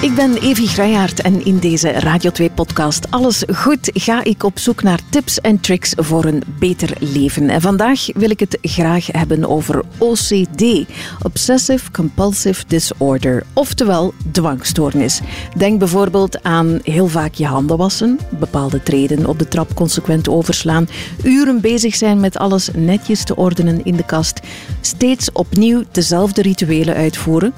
Ik ben Evi Grijaert en in deze Radio 2-podcast Alles Goed ga ik op zoek naar tips en tricks voor een beter leven. En vandaag wil ik het graag hebben over OCD, Obsessive Compulsive Disorder, oftewel dwangstoornis. Denk bijvoorbeeld aan heel vaak je handen wassen, bepaalde treden op de trap consequent overslaan, uren bezig zijn met alles netjes te ordenen in de kast, steeds opnieuw dezelfde rituelen uitvoeren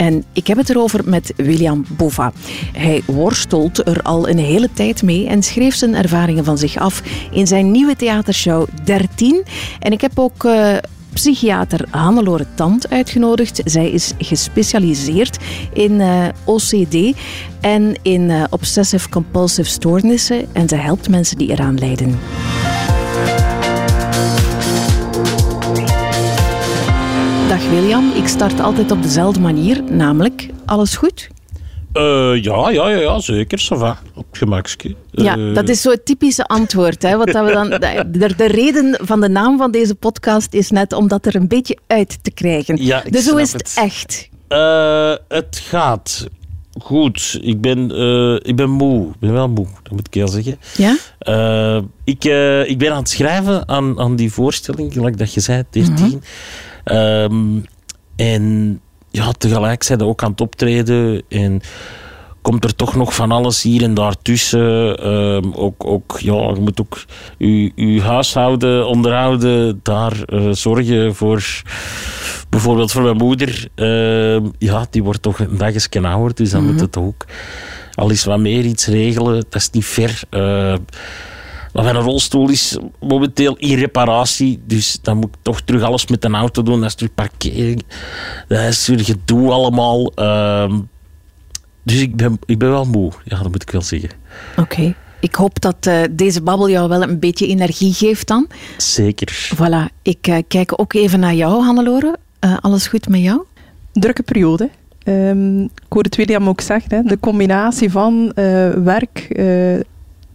en ik heb het erover met William Bova. Hij worstelt er al een hele tijd mee en schreef zijn ervaringen van zich af in zijn nieuwe theatershow 13. En ik heb ook. Uh, psychiater Hannelore Tand uitgenodigd. Zij is gespecialiseerd in eh, OCD en in uh, obsessive-compulsive stoornissen en ze helpt mensen die eraan lijden. Dag William, ik start altijd op dezelfde manier, namelijk alles goed? Uh, ja, ja, ja, ja, zeker. Sava, op gemakske. Ja, eh, dat is zo'n typische antwoord. Hè, wat dat we dan, de, de, reden van de naam van deze podcast is net om dat er een beetje uit te krijgen. Ja, dus hoe is het, echt? Uh, het gaat goed. Ik ben, ik ben moe. Ik ben wel moe, dat moet ik wel zeggen. Ja? ik, ik ben aan het schrijven aan, aan die voorstelling, gelijk dat je zei, 13. Um, en ja, tegelijk zijn ze ook aan het optreden. En komt er toch nog van alles hier en daar tussen. Um, ook, ook, ja, je moet ook je, je huishouden onderhouden. Daar uh, zorgen voor... Bijvoorbeeld voor mijn moeder. Uh, ja, die wordt toch een dagje ouder. Dus dan mm -hmm. moet het ook al eens wat meer iets regelen. Dat is niet ver. Uh, maar mijn rolstoel is momenteel in reparatie. Dus dan moet ik toch terug alles met een auto doen. Dat is terug parkering. Dat is weer gedoe allemaal. Uh, dus ik ben, ik ben wel moe. Ja, dat moet ik wel zeggen. Oké. Ik hoop dat uh, deze babbel jou wel een beetje energie geeft dan. Zeker. Voilà. Ik uh, kijk ook even naar jou, Hannelore. Uh, alles goed met jou? Drukke periode. Um, ik hoorde het William ook zeggen. Hè. De combinatie van werk,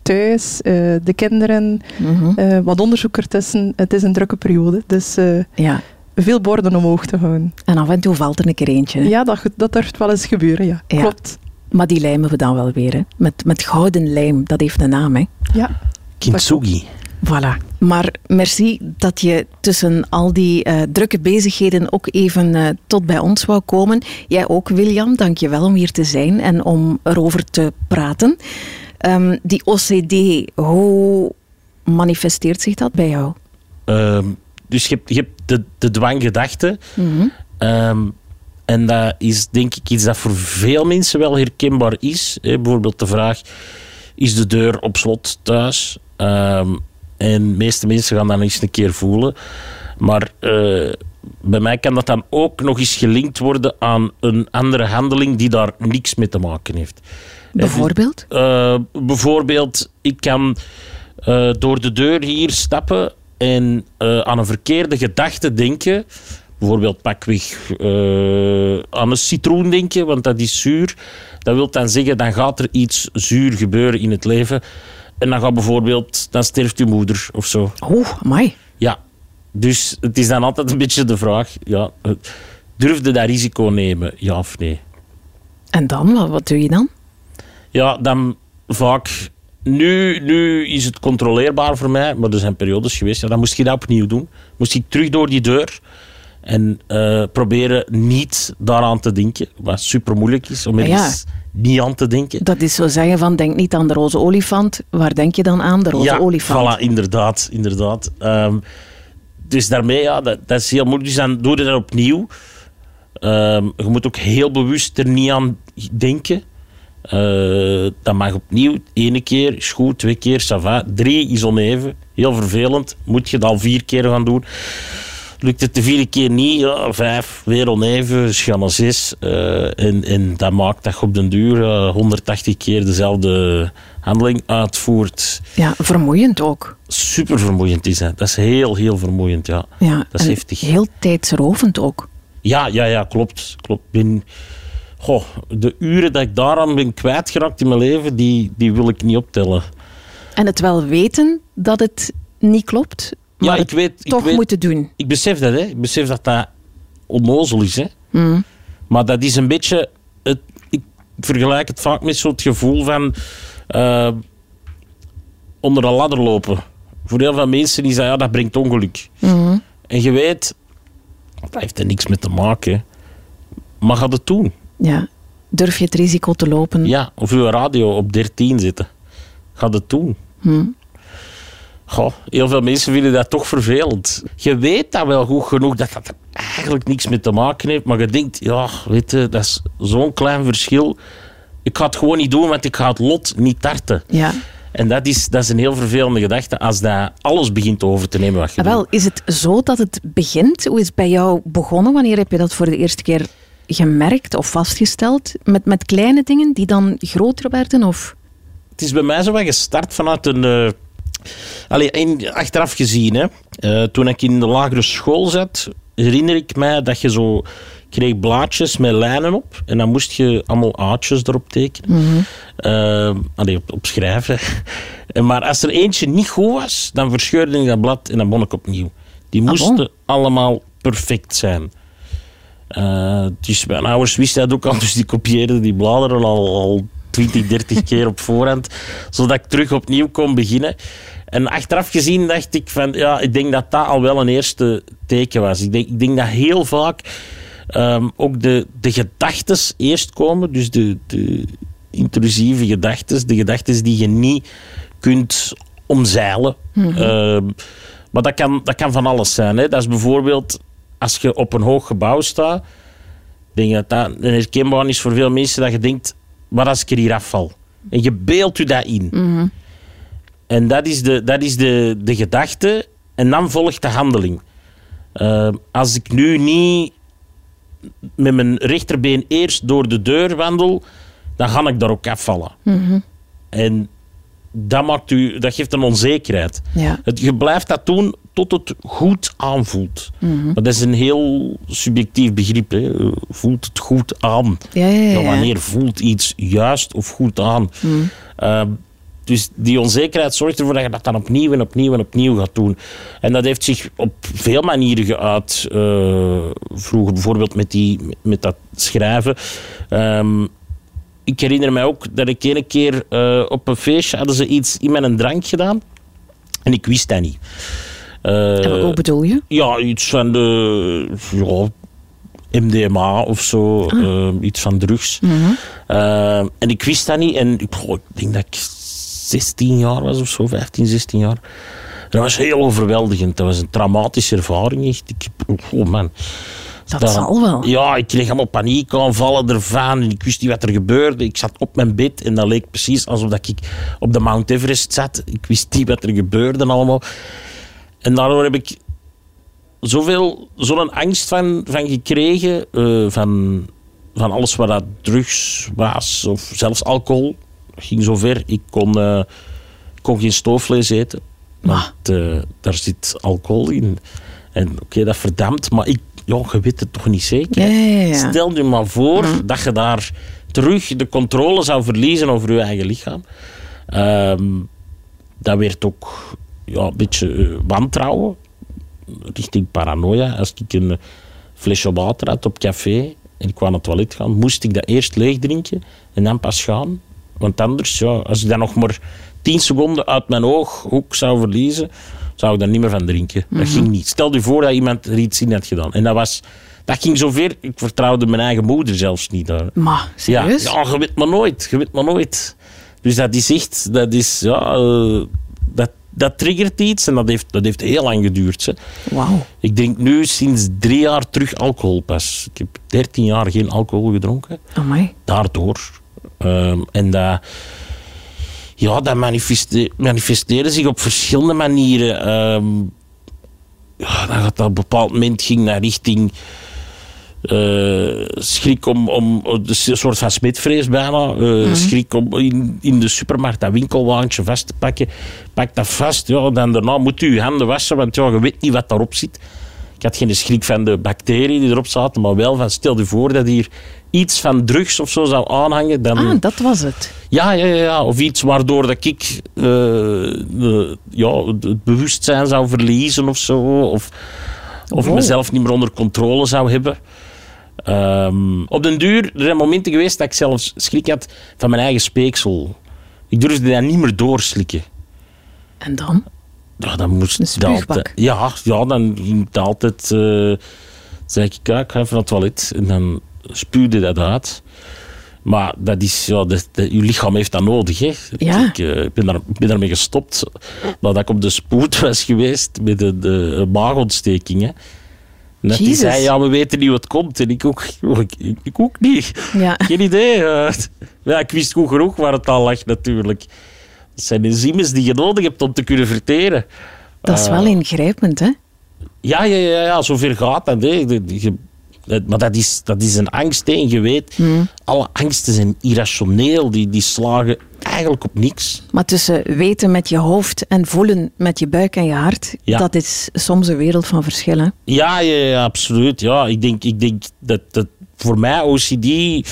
thuis, uh, de kinderen, mm uh, wat onderzoek ertussen. Het is een drukke periode, dus uh, ja. veel borden omhoog te houden. En af en toe valt er een keer eentje. Ja, dat, dat durft wel eens gebeuren, ja. ja. Klopt. Maar die lijmen we dan wel weer, hè? Met, met gouden lijm, dat heeft een naam, hè? Ja. Kintsugi. Voilà. Maar merci dat je tussen al die uh, drukke bezigheden ook even uh, tot bij ons wou komen. Jij ook, William. Dank je wel om hier te zijn en om erover te praten. Um, die OCD, hoe manifesteert zich dat bij jou? Um, dus je hebt, je hebt de, de dwanggedachte. Mm -hmm. um, en dat is denk ik iets dat voor veel mensen wel herkenbaar is. Hè. Bijvoorbeeld de vraag, is de deur op slot thuis? en de meeste mensen gaan dat eens een keer voelen. Maar uh, bij mij kan dat dan ook nog eens gelinkt worden aan een andere handeling die daar niks mee te maken heeft. Bijvoorbeeld? Uh, bijvoorbeeld, ik kan uh, door de deur hier stappen en uh, aan een verkeerde gedachte denken. Bijvoorbeeld pakweg aan een citroen denken, want dat is zuur. Dat wil dan zeggen, dan gaat er iets zuur gebeuren in het leven. En dan gaat bijvoorbeeld, dan sterft uw moeder of zo. Oeh, mooi. Ja, dus het is dan altijd een beetje de vraag, ja, durfde dat risico nemen, ja of nee? En dan, wat, wat doe je dan? Ja, dan vaak... Nu, nu is het controleerbaar voor mij, maar er zijn periodes geweest, ja, dan moest je dat opnieuw doen. Moest ik terug door die deur en uh, proberen niet daaraan te denken, wat super moeilijk is om er ja. niet aan te denken. Dat is zo zeggen van, denk niet aan de roze olifant. Waar denk je dan aan, de roze ja, olifant? Voilà, inderdaad. inderdaad. Um, dus daarmee, ja, dat, dat, is heel moeilijk. Dus dan doe je dat opnieuw. Um, je moet ook heel bewust er niet aan denken. Uh, dat mag opnieuw. Ene keer is goed, twee keer, ça Drie is oneven. Heel vervelend. Moet je het al vier keer gaan doen. Lukt het de vierde keer niet, ja, vijf, weer oneven, dus ga naar zes. Uh, en, en dat maakt dat je op den duur uh, 180 keer dezelfde handeling uitvoert. Ja, vermoeiend ook. Super vermoeiend is dat. Dat is heel, heel vermoeiend, ja. ja dat is heftig. Heel tijdsrovend ook. Ja, ja, ja, klopt. klopt. Ben, goh, de uren dat ik daaraan ben kwijtgeraakt in mijn leven, die, die wil ik niet optellen. En het wel weten dat het niet klopt, maar ja, ik weet, toch ik weet, moeten doen. Ik besef dat, hè. Ik besef dat dat onnozel is, hè. Mm. Maar dat is een beetje... Het, ik, vergelijk het vaak met zo'n gevoel van uh, onder een ladder lopen. Voor heel veel mensen die zeggen, ja, dat brengt ongeluk. Mhm. En je weet, dat heeft er niks mee te maken. Maar ga het doen. Ja. Durf je het risico te lopen? Ja, of je radio op 13 zitten. Ga het doen. Hm. Goh, heel veel mensen vinden dat toch vervelend. Je weet dat wel goed genoeg dat dat eigenlijk niks mee te maken heeft. Maar je denkt, ja, weet je, dat is zo'n klein verschil. Ik ga het gewoon niet doen, want ik ga het lot niet tarten. Ja. En dat is, dat is een heel vervelende gedachte als dat alles begint over te nemen wat je Ah, Wel, doet. is het zo dat het begint? Hoe is het bij jou begonnen? Wanneer heb je dat voor de eerste keer gemerkt of vastgesteld? Met, met kleine dingen die dan groter werden? Of? Het is bij mij zo wat gestart vanuit een... Allee, in- achteraf gezien, hè. Eh, toen ik in de lagere school zat, herinner ik mij dat je zo kreeg blaadjes met lijnen op en dan moest je allemaal aatjes erop tekenen. Eh, allee, op, op schrijven. En maar als er eentje niet goed was, dan verscheurde ik dat blad en dan begon ik opnieuw. Die Ah, moesten bon? allemaal perfect zijn. Eh, dus mijn ouders wisten dat ook al, dus die kopieerden die bladeren al, al 20, 30 keer op voorhand, zodat ik terug opnieuw kon beginnen. En achteraf gezien dacht ik van, ja, ik denk dat dat al wel een eerste teken was. Ik denk, ik denk dat heel vaak ehm, ook de, de gedachten eerst komen, dus de, de intrusieve gedachten, de gedachten die je niet kunt omzeilen. Ehm, maar dat kan, dat kan van alles zijn. Hè. Dat is bijvoorbeeld als je op een hoog gebouw staat. Denk dat dat een herkenbaar is voor veel mensen dat je denkt, wat als ik er hier afval? En je beeldt je dat in. En dat is, de, dat is de, de gedachte. En dan volgt de handeling. Eh, als ik nu niet met mijn rechterbeen eerst door de deur wandel, dan ga ik daar ook afvallen. En dat, maakt u, dat geeft een onzekerheid. Ja. Het, je blijft dat doen tot het goed aanvoelt. Maar dat is een heel subjectief begrip. Hè. Voelt het goed aan? Ja, ja, wanneer voelt iets juist of goed aan? Ehm, dus die onzekerheid zorgt ervoor dat je dat dan opnieuw en opnieuw en opnieuw gaat doen. En dat heeft zich op veel manieren geuit. eh, vroeger bijvoorbeeld met, die, met dat schrijven. Ehm, ik herinner mij ook dat ik een keer eh, op een feestje hadden ze iets in mijn drank gedaan. En ik wist dat niet. Eh, En Hoe bedoel je? ja, iets van de ja, MDMA of zo, eh, iets van drugs. Eh, en ik wist dat niet. En ik denk dat ik 16 jaar was of zo, 15, 16 jaar. Dat was heel overweldigend. Dat was een traumatische ervaring. Echt. Ik, oh man. Dat zal wel. Ja, ik kreeg allemaal paniekaanvallen ervan. En ik wist niet wat er gebeurde. Ik zat op mijn bed en dat leek precies alsof dat ik op de Mount Everest zat. Ik wist niet wat er gebeurde allemaal. En daardoor heb ik zoveel, zo'n angst van, van gekregen. eh, van, van alles wat dat drugs was. Of zelfs alcohol. Ging zover. Ik kon, eh, kon geen stoofvlees eten. Want eh, daar zit alcohol in. En oké, dat verdampt. Maar ik, ja, je weet het toch niet zeker. Ja, ja. Stel je maar voor dat je daar terug de controle zou verliezen over je eigen lichaam. Ehm, dat werd ook ja, een beetje eh, wantrouwen richting paranoia. Als ik een flesje water had op café en ik kwam naar het toilet gaan, moest ik dat eerst leeg drinken en dan pas gaan. Want anders, ja, als ik dat nog maar 10 seconden uit mijn ooghoek zou verliezen, zou ik daar niet meer van drinken. Dat ging niet. Stel je voor dat iemand er iets in had gedaan. En dat was... Dat ging zover, ik vertrouwde mijn eigen moeder zelfs niet daar. Maar, serieus? ja, je weet maar nooit. Je weet maar nooit. Dus dat is echt... Dat is... Ja, eh, dat, dat triggert iets en dat heeft, dat heeft heel lang geduurd. Wauw. Ik drink nu sinds drie jaar terug alcohol pas. Ik heb 13 jaar geen alcohol gedronken. Amai. Daardoor. Ehm, en dat... Ja, dat manifeste- manifesteerde zich op verschillende manieren. Ehm, ja, dat op een bepaald moment ging naar richting eh, schrik om, om een soort van smetvrees bijna. Eh, Schrik om in, in de supermarkt dat winkelwagentje vast te pakken. Pak dat vast, ja, dan daarna moet u je handen wassen, want ja, je weet niet wat daarop zit. Ik had geen schrik van de bacteriën die erop zaten, maar wel van stel je voor dat hier iets van drugs of zo zou aanhangen. Dan, Ah, dat was het. ja, ja, ja, ja. Of iets waardoor dat ik eh, de- ja, het bewustzijn zou verliezen of zo. Of, of Wow. mezelf niet meer onder controle zou hebben. Ehm, op den duur, er zijn momenten geweest dat ik zelfs schrik had van mijn eigen speeksel. Ik durfde dat niet meer doorslikken. En dan? Ja, dan moest ik dat spuugbak. altijd- ja, ja, dan ging het altijd... eh zei ik, ik ga even naar het toilet. En dan spuwde dat uit. Maar dat is, ja, dat, dat- je lichaam heeft dat nodig. Hè. Ja. Ik eh, ben, daar, ben daarmee gestopt nadat ik op de spoed was geweest met een de maagontsteking. Hè. Dat die zei, ja, we weten niet wat komt. En ik ook, ik, ik ook niet. Ja. Geen idee. eh. ja, ik wist goed genoeg waar het al lag, natuurlijk. Dat zijn enzymes die je nodig hebt om te kunnen verteren. Dat is Eh, wel ingrijpend, hè? ja, ja, ja, ja zover gaat dat. Hè. Maar dat is, dat is een angst. Hè. En je weet, alle angsten zijn irrationeel. Die, die slagen eigenlijk op niks. Maar tussen weten met je hoofd en voelen met je buik en je hart, Ja. dat is soms een wereld van verschil, hè? Ja, ja, ja, absoluut. Ja, ik denk, ik denk dat, dat voor mij OCD een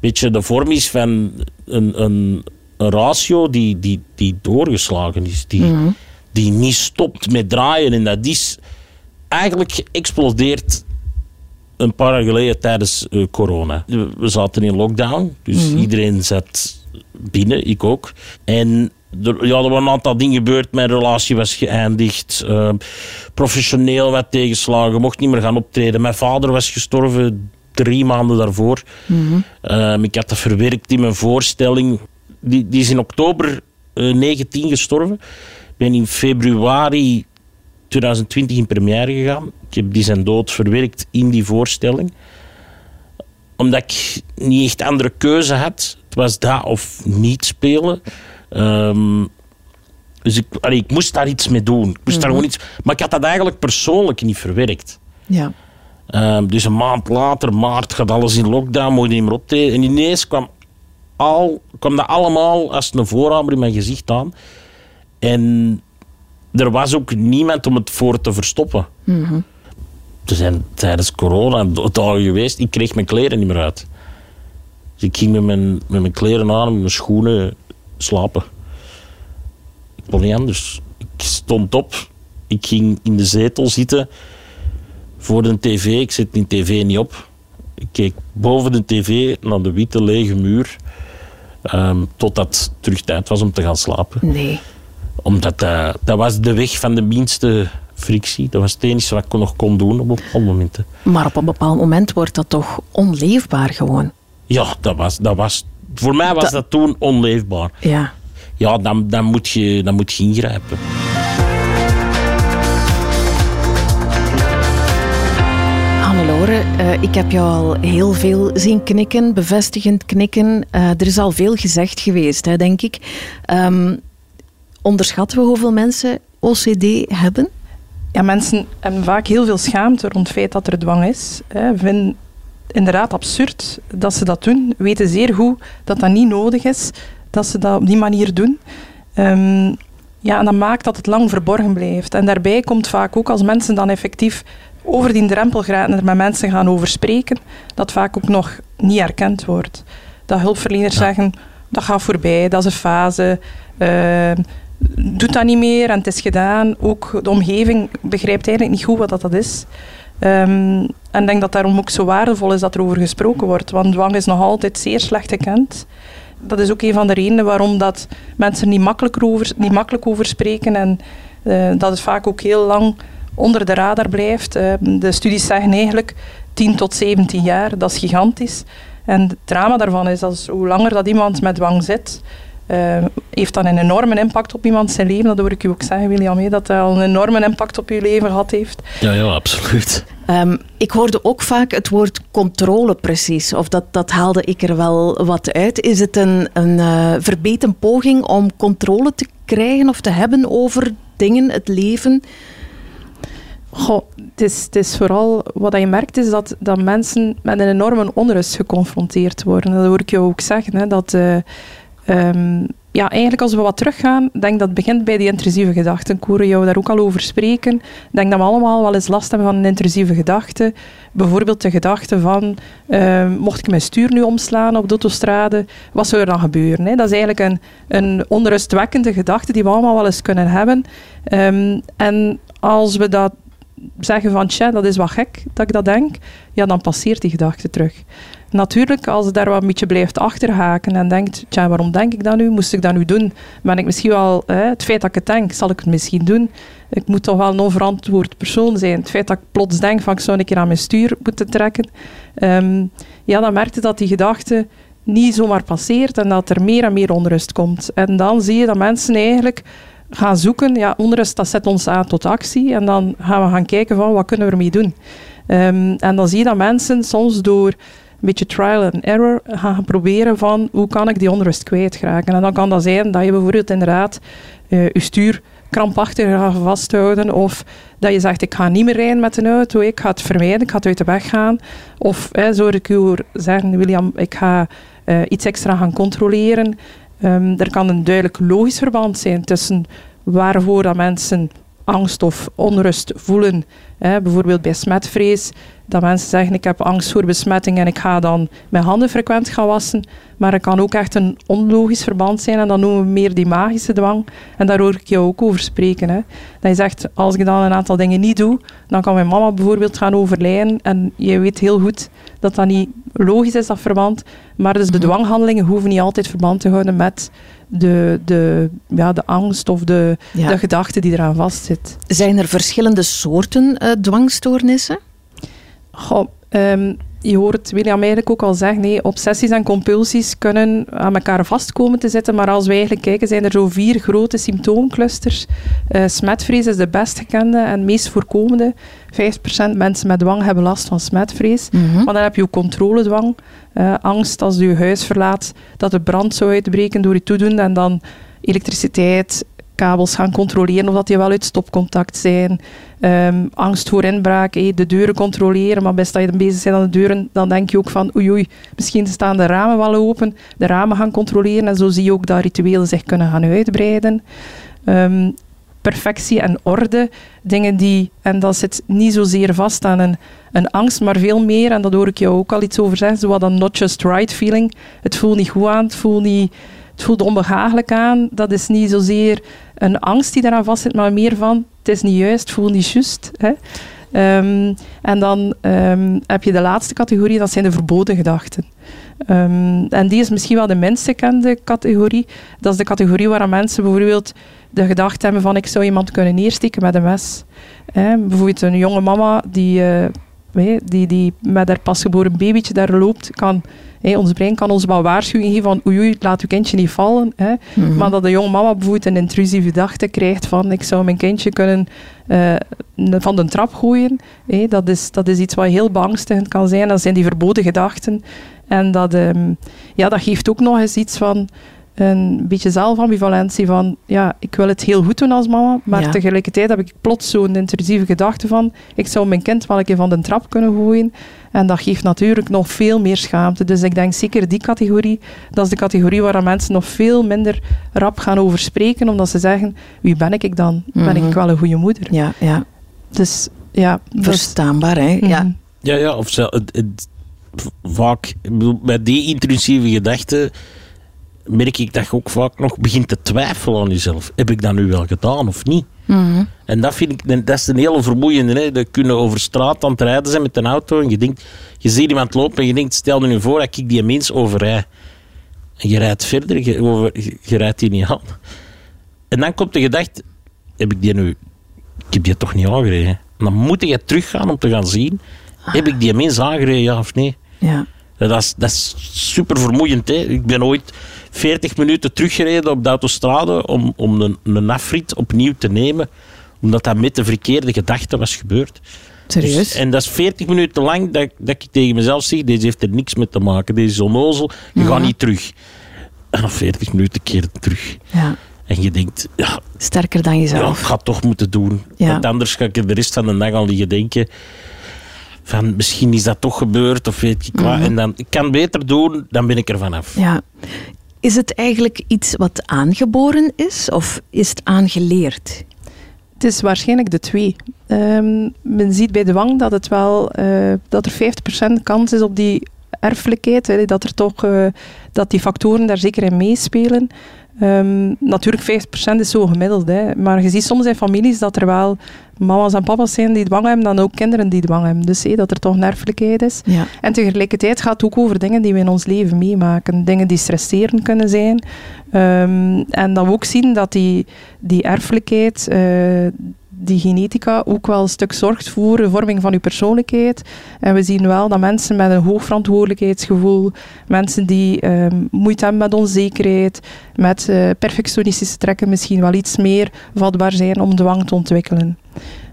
beetje de vorm is van een, een, een ratio die, die, die doorgeslagen is. Die, die niet stopt met draaien. En dat is eigenlijk geëxplodeerd een paar jaar geleden tijdens eh, corona. We zaten in lockdown, dus iedereen zat binnen, ik ook. En er, ja, er waren een aantal dingen gebeurd. Mijn relatie was geëindigd. eh, professioneel wat tegenslagen. Mocht niet meer gaan optreden. Mijn vader was gestorven drie maanden daarvoor. Eh, ik had dat verwerkt in mijn voorstelling. Die, die is in oktober eh, 19 gestorven. Ik ben in februari 2020 in première gegaan. Ik heb die zijn dood verwerkt in die voorstelling. Omdat ik niet echt andere keuze had. Het was dat of niet spelen. Ehm, dus ik, allee, ik moest daar iets mee doen. Ik moest daar gewoon iets, maar ik had dat eigenlijk persoonlijk niet verwerkt. Ja. Ehm, dus een maand later, maart, gaat alles in lockdown, mocht je niet meer optreden. En ineens kwam, al, kwam dat allemaal als een voorhamer in mijn gezicht aan. En er was ook niemand om het voor te verstoppen. Er zijn tijdens corona dagen geweest, ik kreeg mijn kleren niet meer uit. Dus ik ging met mijn, met mijn kleren aan, met mijn schoenen slapen. Ik kon niet anders. Ik stond op, ik ging in de zetel zitten voor de tv. Ik zet die tv niet op. Ik keek boven de tv naar de witte lege muur. Ehm, totdat het terug tijd was om te gaan slapen. Nee. Omdat eh, dat was de weg van de minste frictie. Dat was het enige wat ik nog kon doen op bepaalde momenten. Maar op een bepaald moment wordt dat toch onleefbaar gewoon. Ja, dat was, dat was, voor mij was Dat- dat toen onleefbaar. Ja. Ja, dan, dan, moet, je, dan moet je ingrijpen. Eh, ik heb jou al heel veel zien knikken, bevestigend knikken. Eh, er is al veel gezegd geweest, hè, denk ik. Ehm, onderschatten we hoeveel mensen OCD hebben? Ja, mensen hebben vaak heel veel schaamte rond het feit dat er dwang is. Hè. Vinden inderdaad absurd dat ze dat doen. Weten zeer goed dat dat niet nodig is, dat ze dat op die manier doen. Ehm, ja, en dat maakt dat het lang verborgen blijft. En daarbij komt vaak ook als mensen dan effectief over die drempel geraken en er met mensen gaan over spreken, dat vaak ook nog niet erkend wordt. Dat hulpverleners zeggen, dat gaat voorbij, dat is een fase. Ehm, doet dat niet meer en het is gedaan. Ook de omgeving begrijpt eigenlijk niet goed wat dat, dat is. Ehm, en ik denk dat daarom ook zo waardevol is dat er over gesproken wordt. Want dwang is nog altijd zeer slecht gekend. Dat is ook een van de redenen waarom dat mensen niet makkelijk over, niet makkelijk over spreken. En eh, dat het vaak ook heel lang onder de radar blijft. Eh, de studies zeggen eigenlijk 10 tot 17 jaar, dat is gigantisch. En het drama daarvan is dat hoe langer dat iemand met dwang zit, eh, heeft dat een enorme impact op iemand zijn leven. Dat hoor ik u ook zeggen, William, dat dat al een enorme impact op uw leven gehad heeft. Ja, ja, absoluut. Ehm, ik hoorde ook vaak het woord controle precies, of dat, dat haalde ik er wel wat uit. Is het een, een eh, verbeten poging om controle te krijgen of te hebben over dingen, het leven? Goh, het, is, vooral wat je merkt is dat, dat mensen met een enorme onrust geconfronteerd worden. Dat hoor ik jou ook zeggen. Hè, dat, eh, ehm, ja, eigenlijk als we wat teruggaan, denk dat het begint bij die intrusieve gedachten. Hoorde jou daar ook al over spreken. Denk dat we allemaal wel eens last hebben van een intrusieve gedachte. Bijvoorbeeld de gedachte van, eh, mocht ik mijn stuur nu omslaan op de autostrade, wat zou er dan gebeuren? Hè? Dat is eigenlijk een, een onrustwekkende gedachte die we allemaal wel eens kunnen hebben. Ehm, en als we dat zeggen van, tja, dat is wat gek dat ik dat denk, ja, dan passeert die gedachte terug. Natuurlijk, als het daar wat een beetje blijft achterhaken en denkt, tja, waarom denk ik dat nu? Moest ik dat nu doen? Ben ik misschien wel, hè, het feit dat ik het denk, zal ik het misschien doen? Ik moet toch wel een onverantwoord persoon zijn. Het feit dat ik plots denk van, ik zou een keer aan mijn stuur moeten trekken. Um, ja, dan merkte dat die gedachte niet zomaar passeert en dat er meer en meer onrust komt. En dan zie je dat mensen eigenlijk gaan zoeken. Ja, onrust dat zet ons aan tot actie. En dan gaan we gaan kijken van wat kunnen we ermee doen. Um, en dan zie je dat mensen soms door een beetje trial and error gaan proberen van hoe kan ik die onrust kwijtraken. En dan kan dat zijn dat je bijvoorbeeld inderdaad uh, je stuur krampachtig gaat vasthouden of dat je zegt ik ga niet meer rijden met een auto, ik ga het vermijden, ik ga het uit de weg gaan. Of hè, zou ik u zeggen, William, ik ga uh, iets extra gaan controleren. Um, er kan een duidelijk logisch verband zijn tussen waarvoor dat mensen angst of onrust voelen. Hè, bijvoorbeeld bij smetvrees, dat mensen zeggen ik heb angst voor besmetting en ik ga dan mijn handen frequent gaan wassen. Maar het kan ook echt een onlogisch verband zijn en dan noemen we meer die magische dwang. En daar hoor ik jou ook over spreken. Hè. Dat je zegt, als ik dan een aantal dingen niet doe, dan kan mijn mama bijvoorbeeld gaan overlijden. En je weet heel goed dat dat niet logisch is, dat verband. Maar dus de mhm. dwanghandelingen hoeven niet altijd verband te houden met de, de, ja, de angst of de, de gedachte die eraan vastzit. Zijn er verschillende soorten uh, dwangstoornissen? Goh, um, je hoort William eigenlijk ook al zeggen, nee, obsessies en compulsies kunnen aan elkaar vastkomen te zitten, maar als we eigenlijk kijken, zijn er zo vier grote symptoomclusters. Uh, smetvrees is de best gekende en meest voorkomende. 5% mensen met dwang hebben last van smetvrees. Mm Maar dan heb je ook controledwang, uh, angst als je je huis verlaat, dat de brand zou uitbreken door je toedoen en dan elektriciteit, kabels gaan controleren of dat die wel uit stopcontact zijn. Um, angst voor inbraak, de deuren controleren, maar best dat je bezig bent aan de deuren, dan denk je ook van oei oei, misschien staan de ramen wel open, de ramen gaan controleren en zo zie je ook dat rituelen zich kunnen gaan uitbreiden. Um, perfectie en orde, dingen die, en dat zit niet zozeer vast aan een, een angst, maar veel meer, en dat hoor ik jou ook al iets over zeggen, zo wat een not just right feeling. Het voelt niet goed aan, het voelt niet het voelt onbehagelijk aan. Dat is niet zozeer een angst die daaraan vastzit, maar meer van het is niet juist, het voelt niet juist. Um, en dan um, heb je de laatste categorie, dat zijn de verboden gedachten. Um, en die is misschien wel de minst gekende categorie. Dat is de categorie waar mensen bijvoorbeeld de gedachte hebben van ik zou iemand kunnen neersteken met een mes. Hè. Bijvoorbeeld een jonge mama die, uh, die, die met haar pasgeboren babytje daar loopt, kan ons brein kan ons wel waarschuwing geven van oei, oei laat uw kindje niet vallen. Mhm. Maar dat de jonge mama bijvoorbeeld een intrusieve gedachte krijgt van ik zou mijn kindje kunnen uh, van de trap gooien. dat, is, dat is iets wat heel beangstigend kan zijn. Dat zijn die verboden gedachten. En dat, um, ja, dat geeft ook nog eens iets van een beetje zelfambivalentie van ja, ik wil het heel goed doen als mama, maar tegelijkertijd heb ik plots zo'n intrusieve gedachte van ik zou mijn kind wel een keer van de trap kunnen gooien. En dat geeft natuurlijk nog veel meer schaamte. Dus ik denk zeker die categorie, dat is de categorie waar mensen nog veel minder rap gaan over spreken, omdat ze zeggen, wie ben ik dan? Ben ik mhm. wel een goede moeder? Ja, ja. Dus ja. Verstaanbaar, hè? Ja. Mhm. Ja, ja, of ze, het, vaak, bij die intrusieve gedachten merk ik dat je ook vaak nog begint te twijfelen aan jezelf. Heb ik dat nu wel gedaan of niet? Mhm. En dat vind ik, dat is een hele vermoeiende. Hè? Dat kunnen over straat aan het rijden zijn met een auto en je denkt, je ziet iemand lopen en je denkt, stel je nu voor dat ik die mens overrij. En je rijdt verder, je, over, je rijdt die niet aan. En dan komt de gedachte, heb ik die nu, ik heb die toch niet aangereden. dan moet je teruggaan om te gaan zien, heb ik die mens aangereden, ja of nee? Ja. Dat is, dat is super vermoeiend. Hè? Ik ben ooit 40 minuten teruggereden op de autostrade om, om een, een afrit opnieuw te nemen, omdat dat met de verkeerde gedachte was gebeurd. Serieus? Dus, en dat is 40 minuten lang dat, dat ik tegen mezelf zeg, deze heeft er niks mee te maken, deze is onnozel, je gaat niet terug. En dan 40 minuten keer terug. Ja. En je denkt, ja, sterker dan jezelf. Ja, ik ga het toch moeten doen. Ja. Want anders ga ik er de rest van de dag al liggen denken van misschien is dat toch gebeurd of weet ik wat. Mhm. En dan, ik kan beter doen, dan ben ik er vanaf. Ja. Is het eigenlijk iets wat aangeboren is of is het aangeleerd? Het is waarschijnlijk de twee. Um, men ziet bij de wang dat, het wel, uh, dat er 50% kans is op die erfelijkheid, dat, er toch, uh, dat die factoren daar zeker in meespelen. Um, natuurlijk, 50% is zo gemiddeld. Hè. Maar je ziet soms in families dat er wel mama's en papa's zijn die dwang hebben, dan ook kinderen die dwang hebben. Dus dat er toch een erfelijkheid is. Ja. En tegelijkertijd gaat het ook over dingen die we in ons leven meemaken. Dingen die stresserend kunnen zijn. Um, en dat we ook zien dat die, die erfelijkheid, uh, die genetica ook wel een stuk zorgt voor de vorming van uw persoonlijkheid. En we zien wel dat mensen met een hoog verantwoordelijkheidsgevoel, mensen die um, moeite hebben met onzekerheid, met uh, perfectionistische trekken misschien wel iets meer vatbaar zijn om dwang te ontwikkelen.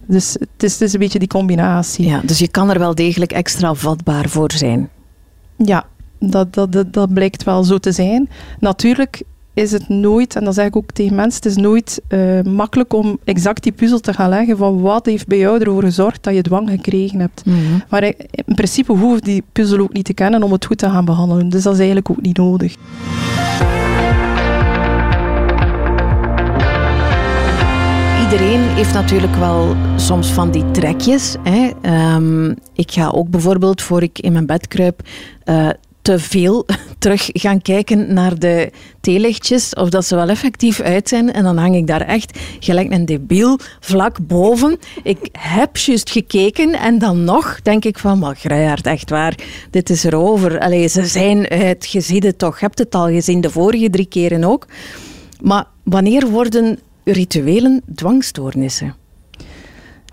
Dus het is, het is een beetje die combinatie. Ja, dus je kan er wel degelijk extra vatbaar voor zijn. Ja, dat, dat, dat, dat blijkt wel zo te zijn. Natuurlijk is het nooit, en dat zeg ik ook tegen mensen, het is nooit uh, makkelijk om exact die puzzel te gaan leggen van wat heeft bij jou ervoor gezorgd dat je dwang gekregen hebt. Mm -hmm. Maar in principe hoef die puzzel ook niet te kennen om het goed te gaan behandelen. Dus dat is eigenlijk ook niet nodig. Iedereen heeft natuurlijk wel soms van die trekjes. Hè. Um, ik ga ook bijvoorbeeld, voor ik in mijn bed kruip, uh, te veel terug gaan kijken naar de theelichtjes, of dat ze wel effectief uit zijn. En dan hang ik daar echt gelijk een debiel vlak boven. Ik heb juist gekeken en dan nog denk ik van, maar Grijaard, echt waar, dit is erover. Allee, ze zijn uit, je toch, je hebt het al gezien de vorige drie keren ook. Maar wanneer worden rituelen dwangstoornissen?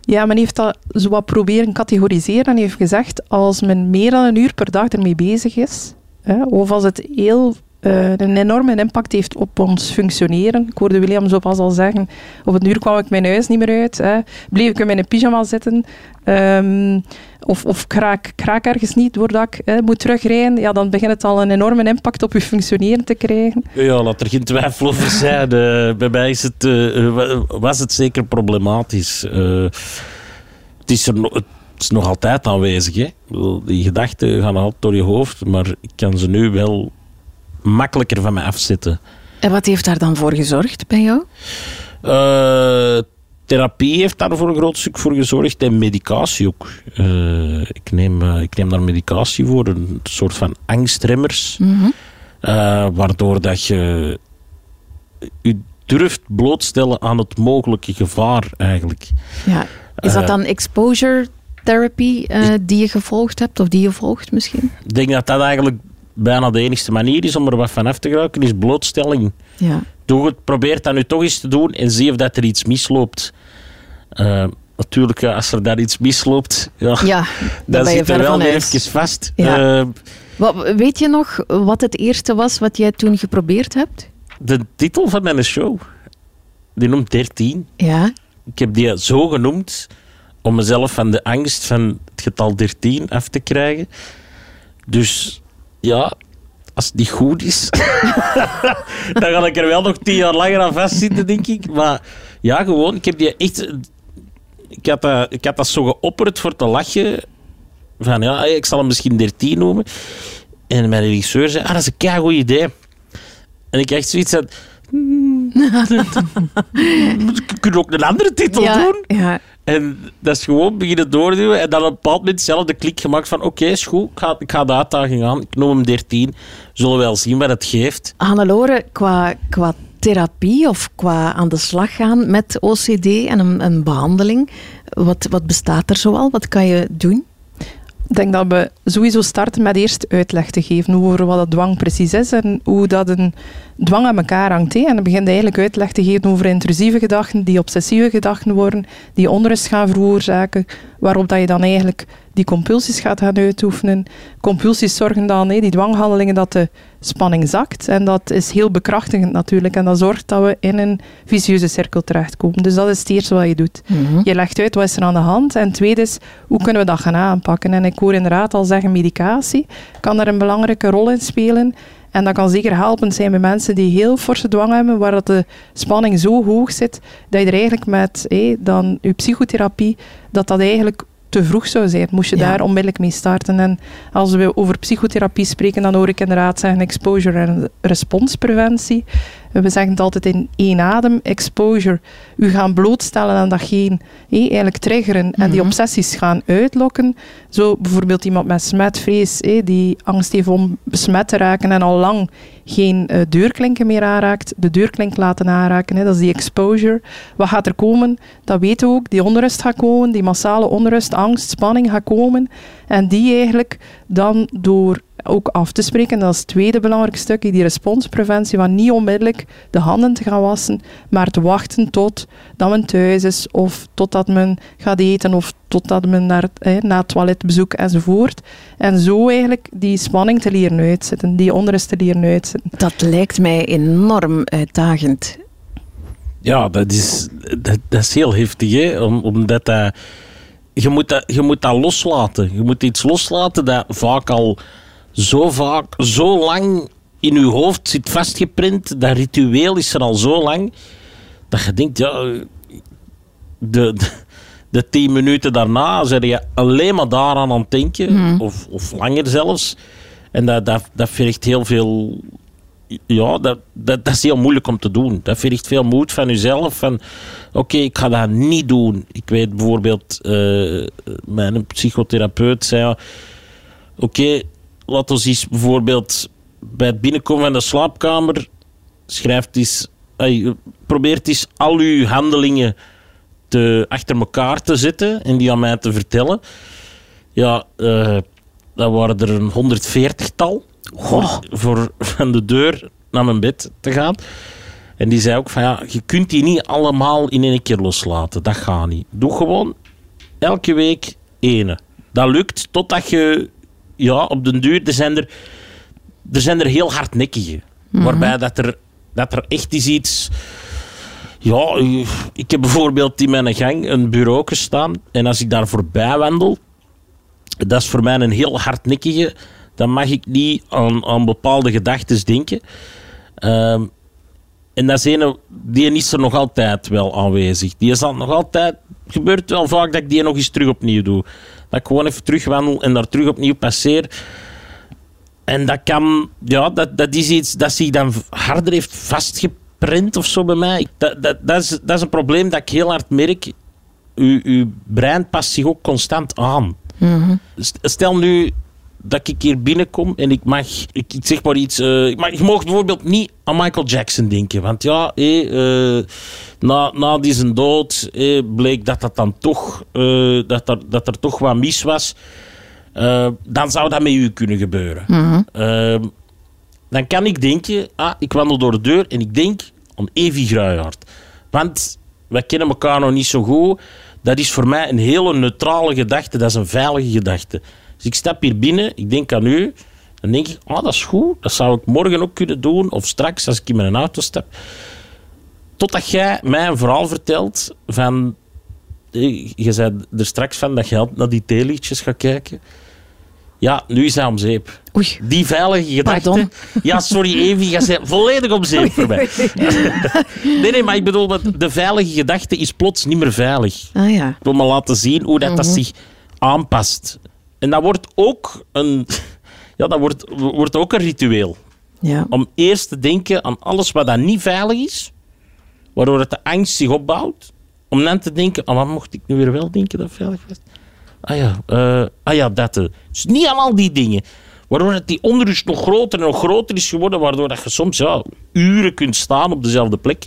Ja, men heeft dat zo wat proberen categoriseren en heeft gezegd als men meer dan een uur per dag ermee bezig is, hè, of als het heel uh, een enorme impact heeft op ons functioneren. Ik hoorde William zo pas al zeggen, op het uur kwam ik mijn huis niet meer uit. Hè. Bleef ik in mijn pyjama zitten. Um, of, of kraak, kraak ergens niet doordat ik hè, moet terugrijden. Ja, dan begint het al een enorme impact op je functioneren te krijgen. Ja, laat er geen twijfel over zijn. Uh, bij mij is het, uh, was het zeker problematisch. het is het is nog altijd aanwezig. Hè? Die gedachten gaan altijd door je hoofd, maar ik kan ze nu wel makkelijker van mij afzetten. En wat heeft daar dan voor gezorgd bij jou? Uh, therapie heeft daar voor een groot stuk voor gezorgd en medicatie ook. Uh, ik, neem, uh, ik neem daar medicatie voor, een soort van angstremmers, mm -hmm. waardoor dat je je durft blootstellen aan het mogelijke gevaar eigenlijk. Ja. Is dat dan exposure therapy die je gevolgd hebt of die je volgt misschien? Ik denk dat dat eigenlijk bijna de enige manier is om er wat van af te geraken, is blootstelling. Ja. Doe het, probeer dat nu toch eens te doen en zie of dat er iets misloopt. Uh, natuurlijk, als er daar iets misloopt, ja, ja dan, dan zit er wel even vast. Ja. Uh, wat, weet je nog wat het eerste was wat jij toen geprobeerd hebt? De titel van mijn show. Die noemt 13. Ja. Ik heb die zo genoemd om mezelf van de angst van het getal 13 af te krijgen. Dus ja, als het niet goed is, dan ga ik er wel nog tien jaar langer aan vastzitten, denk ik. Maar ja, gewoon, ik heb die echt... Ik had dat, ik had dat zo geopperd voor te lachen. Van ja, ik zal hem misschien 13 noemen. En mijn regisseur zei, ah, dat is een kei goed idee. En ik echt zoiets. Hmm, kun je ook een andere titel doen? Ja. En dat is gewoon beginnen doorduwen en dan op een bepaald moment zelf de klik gemaakt van oké, okay, is goed, ik ga, ik ga de uitdaging aan. Ik noem hem 13. Zullen we wel zien wat het geeft. Hannelore, qua, qua therapie of qua aan de slag gaan met OCD en een, een behandeling, wat, wat bestaat er zoal? Wat kan je doen? Ik denk dat we sowieso starten met eerst uitleg te geven over wat dat dwang precies is en hoe dat een dwang aan elkaar hangt. En dan begint eigenlijk uitleg te geven over intrusieve gedachten, die obsessieve gedachten worden, die onrust gaan veroorzaken, waarop dat je dan eigenlijk die compulsies gaat gaan uitoefenen. Compulsies zorgen dan, die dwanghandelingen, dat de spanning zakt. En dat is heel bekrachtigend natuurlijk. En dat zorgt dat we in een vicieuze cirkel terechtkomen. Dus dat is het eerste wat je doet. Mhm. Je legt uit wat is er aan de hand. En het tweede is, hoe kunnen we dat gaan aanpakken? En ik hoor inderdaad al zeggen, medicatie kan daar een belangrijke rol in spelen. En dat kan zeker helpend zijn bij mensen die heel forse dwang hebben, waar dat de spanning zo hoog zit, dat je er eigenlijk met dan je psychotherapie, dat dat eigenlijk te vroeg zou zijn, moest je daar onmiddellijk mee starten. En als we over psychotherapie spreken, dan hoor ik inderdaad zeggen exposure en responspreventie. We zeggen het altijd in één adem, exposure. U gaan blootstellen aan datgene, hé, eigenlijk triggeren en die Mhm. obsessies gaan uitlokken. Zo bijvoorbeeld iemand met smetvrees, hé, die angst heeft om besmet te raken en al lang geen eh, deurklinken meer aanraakt, de deurklink laten aanraken, dat is die exposure. Wat gaat er komen? Dat weten we ook, die onrust gaat komen, die massale onrust, angst, spanning gaat komen. En die eigenlijk dan door ook af te spreken, dat is het tweede belangrijk stukje, die responspreventie, van niet onmiddellijk de handen te gaan wassen, maar te wachten tot dat men thuis is, of totdat men gaat eten, of totdat men naar, eh, na het toiletbezoek enzovoort. En zo eigenlijk die spanning te leren uitzetten, die onrust te leren uitzetten. Dat lijkt mij enorm uitdagend. Ja, dat is, dat, dat is heel heftig, hè? Om, omdat dat, je, moet dat, je moet dat loslaten. Je moet iets loslaten dat vaak al zo vaak, zo lang in je hoofd zit vastgeprint. Dat ritueel is er al zo lang dat je denkt, ja, de, de, de tien minuten daarna zeg je alleen maar daaraan aan het denken, of, of langer zelfs. En dat, dat, dat vergt heel veel ja, dat, dat, dat is heel moeilijk om te doen. Dat vergt veel moed van jezelf. Van, oké, ik ga dat niet doen. Ik weet bijvoorbeeld, eh, mijn psychotherapeut zei, oké, laat ons eens bijvoorbeeld bij het binnenkomen van de slaapkamer, schrijft eens, ey, probeert eens al uw handelingen te, achter elkaar te zetten en die aan mij te vertellen. Ja, eh dat waren er een 140-tal voor, voor van de deur naar mijn bed te gaan. En die zei ook van ja, je kunt die niet allemaal in één keer loslaten. Dat gaat niet. Doe gewoon elke week ene. Dat lukt totdat je ja, op den duur, er zijn er, er, zijn er heel hardnekkige. Waarbij dat er, dat er echt is iets... Ja, ik heb bijvoorbeeld in mijn gang een bureau staan. En als ik daar voorbij wandel, dat is voor mij een heel hardnekkige. Dan mag ik niet aan, aan bepaalde gedachten denken. Ehm, en dat is een, die is er nog altijd wel aanwezig. Die is dan nog altijd... Het gebeurt wel vaak dat ik die nog eens terug opnieuw doe. Dat ik gewoon even terugwandel en daar terug opnieuw passeer. En dat kan... Ja, dat, dat is iets dat zich dan harder heeft vastgeprint of zo bij mij. Dat, dat, dat, is, dat is een probleem dat ik heel hard merk. Uw, uw brein past zich ook constant aan. St- Stel nu dat ik hier binnenkom en ik mag, ik, ik zeg maar iets, eh, ik mag, je mag bijvoorbeeld niet aan Michael Jackson denken. Want ja, eh, na, na die zijn dood bleek dat, dat, dan toch, eh, dat, er, dat er toch wat mis was. Eh, dan zou dat met u kunnen gebeuren. Ehm, dan kan ik denken, ah, ik wandel door de deur en ik denk aan Evie Gruijaard. Want wij kennen elkaar nog niet zo goed. Dat is voor mij een hele neutrale gedachte, dat is een veilige gedachte. Dus ik stap hier binnen, ik denk aan u, dan denk ik, ah, dat is goed, dat zou ik morgen ook kunnen doen, of straks als ik in mijn auto stap. Totdat jij mij een verhaal vertelt van... eh, Je zei er straks van dat je naar die theeliedjes gaat kijken. Ja, nu is hij om zeep. Oei. Die veilige gedachte. Ja, sorry, Evie, je bent volledig om zeep voor mij. Nee, nee, maar ik bedoel, dat de veilige gedachte is plots niet meer veilig. Ah ja. Ik wil maar laten zien hoe dat, dat zich aanpast. En dat wordt ook een, ja, dat wordt, wordt ook een ritueel. ja. Om eerst te denken aan alles wat dan niet veilig is, waardoor het de angst zich opbouwt. Om dan te denken, aan wat mocht ik nu weer wel denken dat veilig was? Ah ja, eh, ah ja dat. eh. Dus niet aan al die dingen. Waardoor het die onrust nog groter en nog groter is geworden, waardoor dat je soms ja, uren kunt staan op dezelfde plek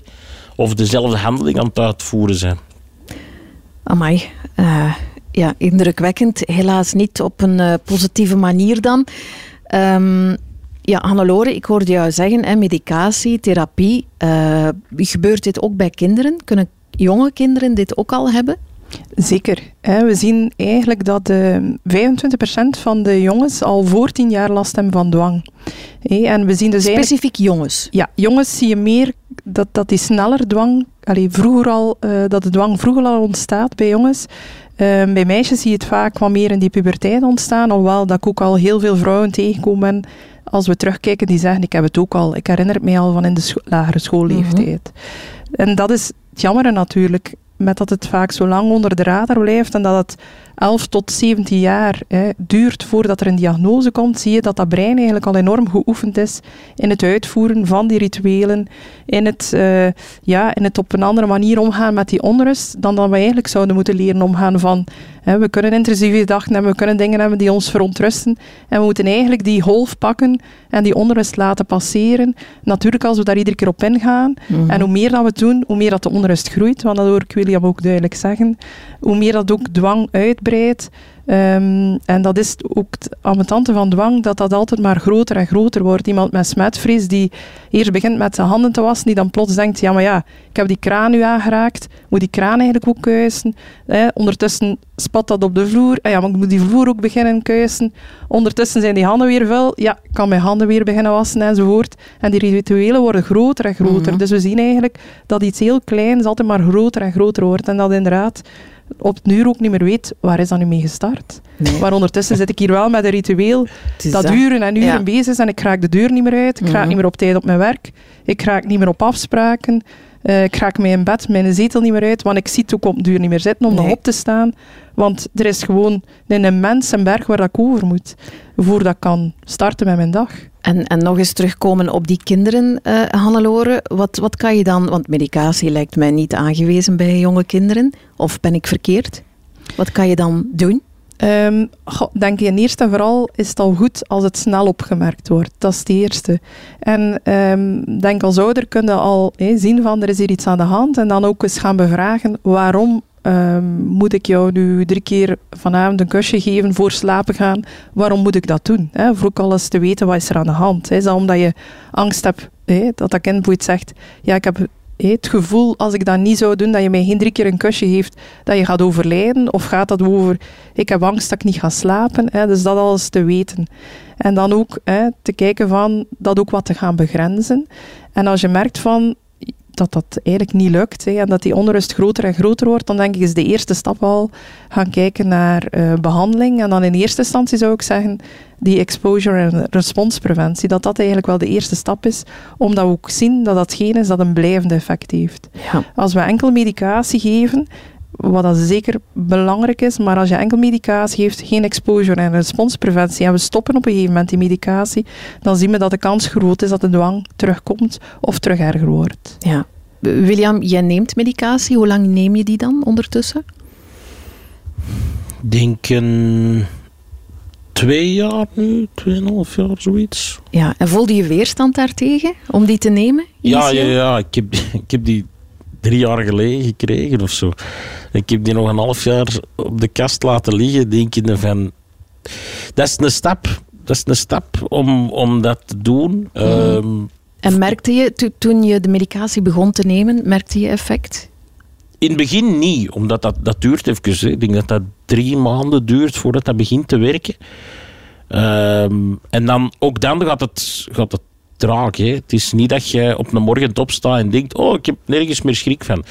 of dezelfde handeling aan het uitvoeren zijn. Amai. Eh, ja, indrukwekkend. Helaas niet op een eh, positieve manier dan. Ehm, ja, Hannelore, ik hoorde jou zeggen, hè, medicatie, therapie. eh, gebeurt dit ook bij kinderen? Kunnen jonge kinderen dit ook al hebben? Zeker. Hè. We zien eigenlijk dat eh 25% van de jongens al voor 10 jaar last hebben van dwang. En we zien dus eigenlijk... Specifiek jongens. Ja, jongens zie je meer dat, dat die sneller dwang... Allee, vroeger al, eh, dat de dwang vroeger al ontstaat bij jongens. Ehm, bij meisjes zie je het vaak wat meer in die puberteit ontstaan. Alhoewel dat ik ook al heel veel vrouwen tegenkom ben als we terugkijken die zeggen ik heb het ook al. Ik herinner het mij al van in de scho- lagere schoolleeftijd. En dat is het jammere natuurlijk. Met dat het vaak zo lang onder de radar blijft en dat het 11 tot 17 jaar hè, duurt voordat er een diagnose komt, zie je dat dat brein eigenlijk al enorm geoefend is in het uitvoeren van die rituelen, in het, uh, ja, in het op een andere manier omgaan met die onrust, dan dat we eigenlijk zouden moeten leren omgaan van hè, we kunnen intensieve gedachten hebben, we kunnen dingen hebben die ons verontrusten en we moeten eigenlijk die golf pakken en die onrust laten passeren. Natuurlijk als we daar iedere keer op ingaan mm en hoe meer dat we doen, hoe meer dat de onrust groeit, want dat hoor ik William ook duidelijk zeggen, hoe meer dat ook dwang uitbreidt Ehm, en dat is ook het ambetante van dwang, dat dat altijd maar groter en groter wordt. Iemand met smetvrees die eerst begint met zijn handen te wassen, die dan plots denkt, ja maar ja, ik heb die kraan nu aangeraakt, moet die kraan eigenlijk ook kuisen. Ondertussen spat dat op de vloer, ah ja, maar ik moet die vloer ook beginnen kuisen. Ondertussen zijn die handen weer vuil, ja, ik kan mijn handen weer beginnen wassen enzovoort. En die rituelen worden groter en groter. Mhm. Dus we zien eigenlijk dat iets heel kleins altijd maar groter en groter wordt. En dat inderdaad op het uur ook niet meer weet, waar is dat nu mee gestart? Maar ondertussen zit ik hier wel met een ritueel dat, uren en uren bezig is en ik raak de deur niet meer uit, ik raak mhm. niet meer op tijd op mijn werk, ik raak niet meer op afspraken, uh, ik raak mij in bed, mijn zetel niet meer uit, want ik zie het ook op de deur niet meer zitten om nog op te staan. Want er is gewoon een immense berg waar ik over moet, voordat ik kan starten met mijn dag. En, en nog eens terugkomen op die kinderen, uh, Hannelore. Wat, wat kan je dan, want medicatie lijkt mij niet aangewezen bij jonge kinderen. Of ben ik verkeerd? Wat kan je dan doen? Um, denk in eerste en vooral is het al goed als het snel opgemerkt wordt. Dat is het eerste. En um, denk als ouder kun je al zien van er is hier iets aan de hand en dan ook eens gaan bevragen waarom um, moet ik jou nu drie keer vanavond een kusje geven voor slapen gaan? Waarom moet ik dat doen? Voor ook alles te weten wat is er aan de hand. Is dat omdat je angst hebt dat dat kind zegt, ja ik heb het gevoel, als ik dat niet zou doen, dat je mij geen drie keer een kusje geeft, dat je gaat overlijden? Of gaat dat over, ik heb angst dat ik niet ga slapen? Hè? Dus dat alles te weten. En dan ook hè, te kijken van, dat ook wat te gaan begrenzen. En als je merkt van, dat dat eigenlijk niet lukt hè, en dat die onrust groter en groter wordt, dan denk ik is de eerste stap al gaan kijken naar uh, behandeling. En dan in eerste instantie zou ik zeggen die exposure en responspreventie, dat dat eigenlijk wel de eerste stap is, omdat we ook zien dat datgene is dat een blijvende effect heeft. Ja. Als we enkel medicatie geven, wat dat zeker belangrijk is, maar als je enkel medicatie geeft, geen exposure en responspreventie, en we stoppen op een gegeven moment die medicatie, dan zien we dat de kans groot is dat de dwang terugkomt of terug erger wordt. Ja. William, jij neemt medicatie. Hoe lang neem je die dan ondertussen? denk een twee jaar nu, tweeënhalf jaar, zoiets. Ja, en voelde je weerstand daartegen om die te nemen? Ja, ja, ja, ik heb, ik heb die drie jaar geleden gekregen of zo. Ik heb die nog een half jaar op de kast laten liggen, denk je van... Dat is een stap. Dat is een stap om, om dat te doen. Mhm. Ehm, en merkte je, toen je de medicatie begon te nemen, merkte je effect? In het begin niet, omdat dat, dat duurt even. Ik denk dat dat drie maanden duurt voordat dat begint te werken. Ehm, en dan, ook dan gaat het, gaat het traag. Hè. Het is niet dat je op een morgen opstaat en denkt: Oh, ik heb nergens meer schrik van.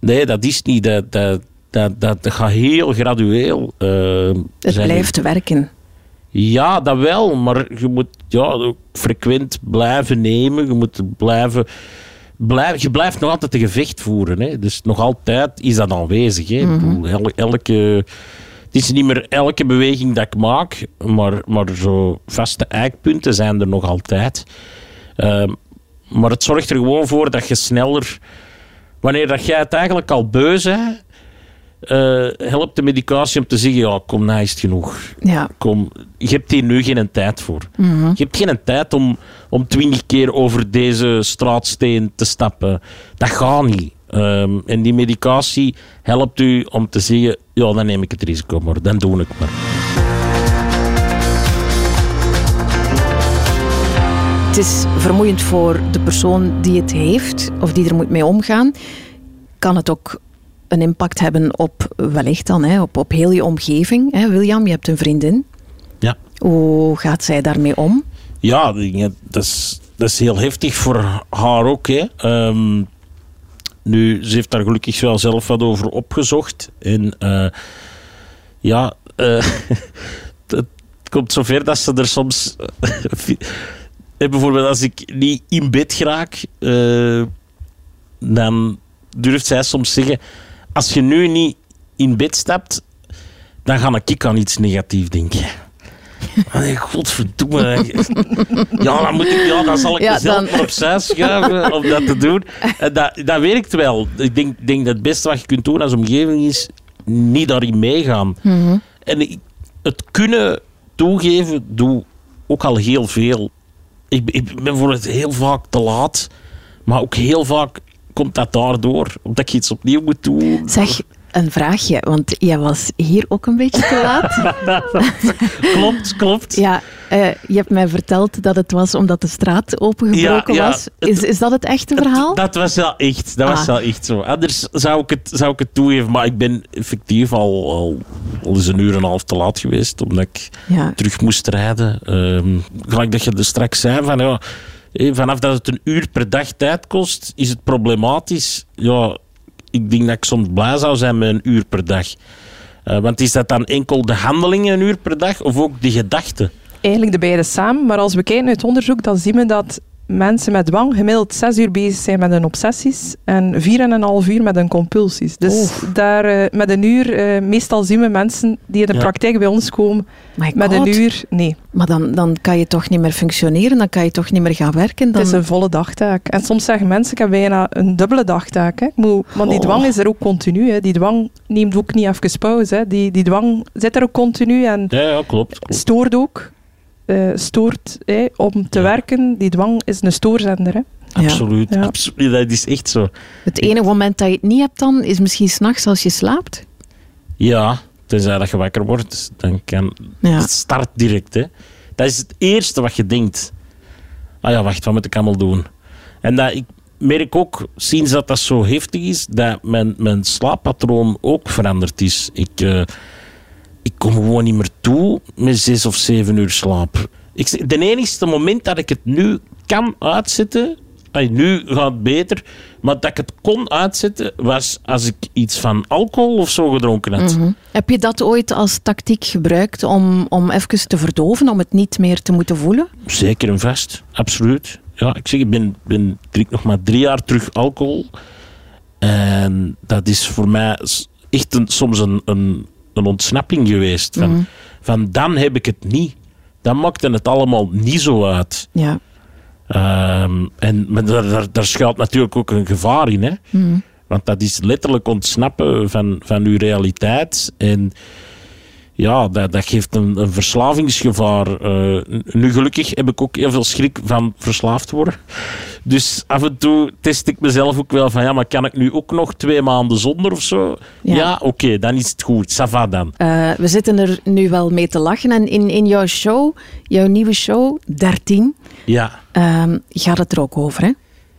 Nee, dat is niet. Dat, dat, dat, dat gaat heel gradueel. Uh, het blijft werken. Ja, dat wel, maar je moet ja, frequent blijven nemen. Je moet blijven. Blijf, je blijft nog altijd een gevecht voeren. Hè. Dus nog altijd is dat aanwezig. Hè. Mm elke, het is niet meer elke beweging dat ik maak, maar, maar zo vaste eikpunten zijn er nog altijd. Ehm, maar het zorgt er gewoon voor dat je sneller, wanneer dat jij het eigenlijk al beu bent, uh, helpt de medicatie om te zeggen: ja, kom, nou is het genoeg. Ja. Kom, je hebt hier nu geen tijd voor. Mhm. Je hebt geen tijd om, om twintig keer over deze straatsteen te stappen. Dat gaat niet. Ehm, en die medicatie helpt u om te zeggen: ja, dan neem ik het risico maar, dan doe ik maar. Het is vermoeiend voor de persoon die het heeft of die er moet mee omgaan. Kan het ook een impact hebben op, wellicht dan, hè, op, op heel je omgeving. Hè. William, je hebt een vriendin. Ja. Hoe gaat zij daarmee om? Ja, dat is, dat is heel heftig voor haar ook. Hè. Um, nu, ze heeft daar gelukkig wel zelf wat over opgezocht. En uh, ja, uh, het komt zover dat ze er soms... bijvoorbeeld als ik niet in bed raak, uh, dan durft zij soms zeggen als je nu niet in bed stapt, dan ga ik aan iets negatiefs denken. Nee, godverdomme. Ja, dan, moet ik, ja, dan zal ik Ja, mezelf dan- maar opzij schuiven om dat te doen. En dat, dat werkt wel. Ik denk, denk dat het beste wat je kunt doen als omgeving is niet daarin meegaan. Mhm. En het kunnen toegeven, doe ook al heel veel. Ik, ik ben voor het heel vaak te laat, maar ook heel vaak komt dat daardoor, omdat ik iets opnieuw moet doen. Zeg, een vraagje, want jij was hier ook een beetje te laat. klopt, klopt. Ja, eh, je hebt mij verteld dat het was omdat de straat opengebroken Ja, ja, was. Is, is dat het echte verhaal? Dat was wel echt, dat was Ah. wel echt zo. Anders zou ik, het, zou ik het toegeven, maar ik ben effectief al, al, al eens een uur en een half te laat geweest, omdat ik Ja. terug moest rijden. Ehm gelijk dat je er straks zei, van, ja, eh, vanaf dat het een uur per dag tijd kost, is het problematisch. Ja, ik denk dat ik soms blij zou zijn met een uur per dag. Eh, want is dat dan enkel de handelingen een uur per dag, of ook de gedachten? Eigenlijk de beide samen, maar als we kijken uit onderzoek, dan zien we dat mensen met dwang gemiddeld zes uur bezig zijn met hun obsessies en vier en een half uur met hun compulsies. Dus daar eh, met een uur, eh, meestal zien we mensen die in de Ja. praktijk bij ons komen My met God. een uur. Nee, Maar dan, dan kan je toch niet meer functioneren, dan kan je toch niet meer gaan werken. Dan... het is een volle dagtaak. En soms zeggen mensen, ik heb bijna een dubbele dagtaak. Hè. Moet, want die Goh. dwang is er ook continu. Hè. Die dwang neemt ook niet even pauze. Hè. Die, die dwang zit er ook continu en Ja, ja klopt. klopt. stoort ook. Eh, stoort hè, om te Ja. werken. Die dwang is een stoorzender. Hè. Absoluut, Ja. absoluut. Dat is echt zo. Het enige moment dat je het niet hebt dan, is misschien s'nachts als je slaapt. Ja, tenzij dat je wakker wordt, dan kan Ja. het start direct. Hè. Dat is het eerste wat je denkt. Ah ja, wacht, wat moet ik allemaal doen? En dat, ik merk ook, sinds dat dat zo heftig is, dat mijn, mijn slaappatroon ook veranderd is. Ik, eh, ik kom gewoon niet meer toe met zes of zeven uur slaap. Ik, zeg, de enigste moment dat ik het nu kan uitzetten, nu gaat het beter, maar dat ik het kon uitzetten, was als ik iets van alcohol of zo gedronken had. Mhm. Heb je dat ooit als tactiek gebruikt om, om even te verdoven, om het niet meer te moeten voelen? Zeker en vast, absoluut. Ja, ik zeg, ik ben, ben drink nog maar drie jaar terug alcohol. En dat is voor mij echt een, soms een, een, een ontsnapping geweest. Van, Mhm. van dan heb ik het niet. Dan maakte het allemaal niet zo uit. Ja. Ehm, en maar daar, daar, daar schuilt natuurlijk ook een gevaar in. Hè? Mhm. Want dat is letterlijk ontsnappen van, van uw realiteit. En ja, dat, dat geeft een, een verslavingsgevaar. Eh, nu gelukkig heb ik ook heel veel schrik van verslaafd worden. Dus af en toe test ik mezelf ook wel van ja, maar kan ik nu ook nog twee maanden zonder of zo? Ja. Ja, oké, dan is het goed. Ça va dan. Eh, we zitten er nu wel mee te lachen. En in, in jouw show, jouw nieuwe show, 13, Ja. ehm, gaat het er ook over, hè?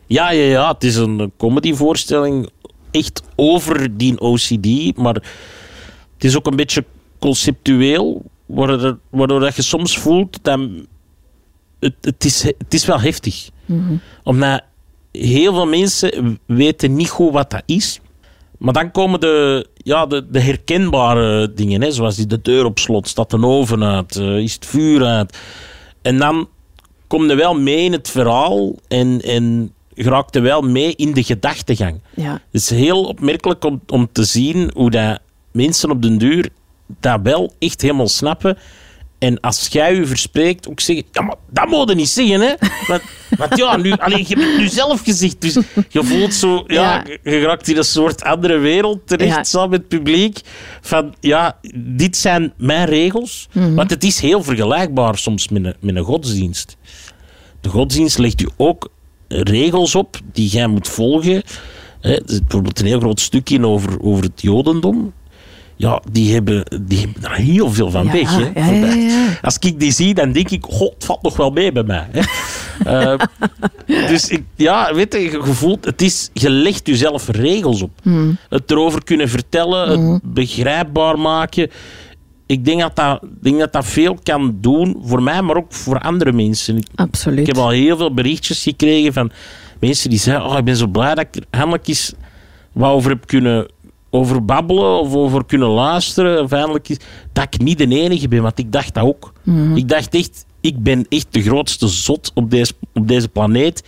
Ja, ja, ja, het is een comedyvoorstelling echt over die OCD, maar het is ook een beetje conceptueel, waardoor, waardoor dat je soms voelt dat het, het, is, het is wel heftig. Omdat heel veel mensen weten niet goed wat dat is. Maar dan komen de, ja, de, de herkenbare dingen, hè, zoals die de deur op slot, staat de oven uit, eh, is het vuur uit. En dan kom je wel mee in het verhaal en, en je raakt er wel mee in de gedachtegang. Ja. Het is heel opmerkelijk om, om te zien hoe dat mensen op den duur dat wel echt helemaal snappen. En als jij je verspreekt, ook zeggen, ja, maar dat moet je niet zeggen, hè. Want, want ja, nu, alleen, je hebt het nu zelf gezegd, dus je voelt zo, ja, Ja. je raakt in een soort andere wereld terecht, Ja. samen met het publiek. Van, ja, dit zijn mijn regels. Want het is heel vergelijkbaar soms met een, met een godsdienst. De godsdienst legt u ook regels op die jij moet volgen. Hè, er bijvoorbeeld een heel groot stuk in over, over het jodendom. Ja, die hebben, die hebben daar heel veel van Ja, weg. Hè, ja, ja. Als ik die zie, dan denk ik, god, het valt nog wel mee bij mij. Hè. Eh, dus ik, ja, weet je, voelt, het is, je legt jezelf regels op. Hmm. Het erover kunnen vertellen, het begrijpbaar maken. Ik denk dat dat, denk dat dat veel kan doen, voor mij, maar ook voor andere mensen. Ik, Absoluut. ik heb al heel veel berichtjes gekregen van mensen die zeggen: oh, Ik ben zo blij dat ik er eindelijk eens wat over heb kunnen over babbelen of over kunnen luisteren. Of eindelijk eens, dat ik niet de enige ben, want ik dacht dat ook. Ik dacht echt, ik ben echt de grootste zot op deze, op deze planeet.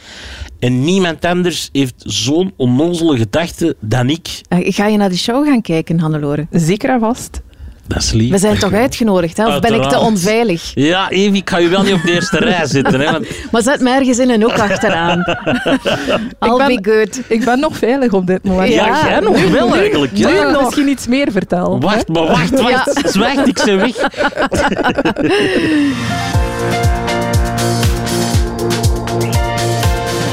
En niemand anders heeft zo'n onnozele gedachte dan ik. Eh, Ga je naar de show gaan kijken, Hannelore? Zeker en vast. Dat is lief. We zijn toch uitgenodigd, hè? of ben ik te onveilig? Ja, Evi, ik ga je wel niet op de eerste rij zitten. Hè, want Maar zet me ergens in een hoek achteraan. I'll ben- be good. Ik ben nog veilig op dit moment. ja, Ja, jij nog wel eigenlijk. Nu Ja. ik misschien iets meer vertel. Wacht, maar wacht, wacht. Zwijgt, ik ze weg.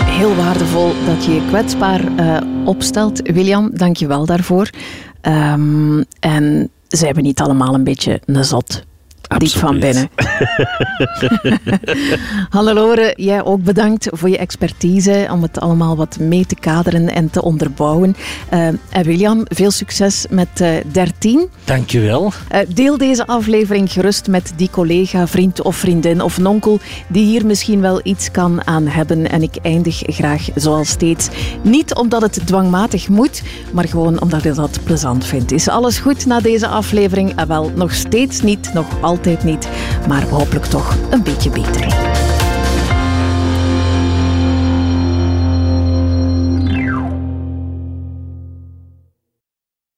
Heel waardevol dat je je kwetsbaar eh, opstelt. William, dank je wel daarvoor. Ehm, en zijn we niet allemaal een beetje een zot? Diep van Absoluut. binnen. Hannelore, jij ook bedankt voor je expertise om het allemaal wat mee te kaderen en te onderbouwen. Eh, en William, veel succes met eh 13. Dankjewel. Eh, deel deze aflevering gerust met die collega, vriend of vriendin of nonkel die hier misschien wel iets kan aan hebben. En ik eindig graag zoals steeds. Niet omdat het dwangmatig moet, maar gewoon omdat ik dat plezant vind. Is alles goed na deze aflevering? Wel, nog steeds niet, nog niet, maar hopelijk toch een beetje beter.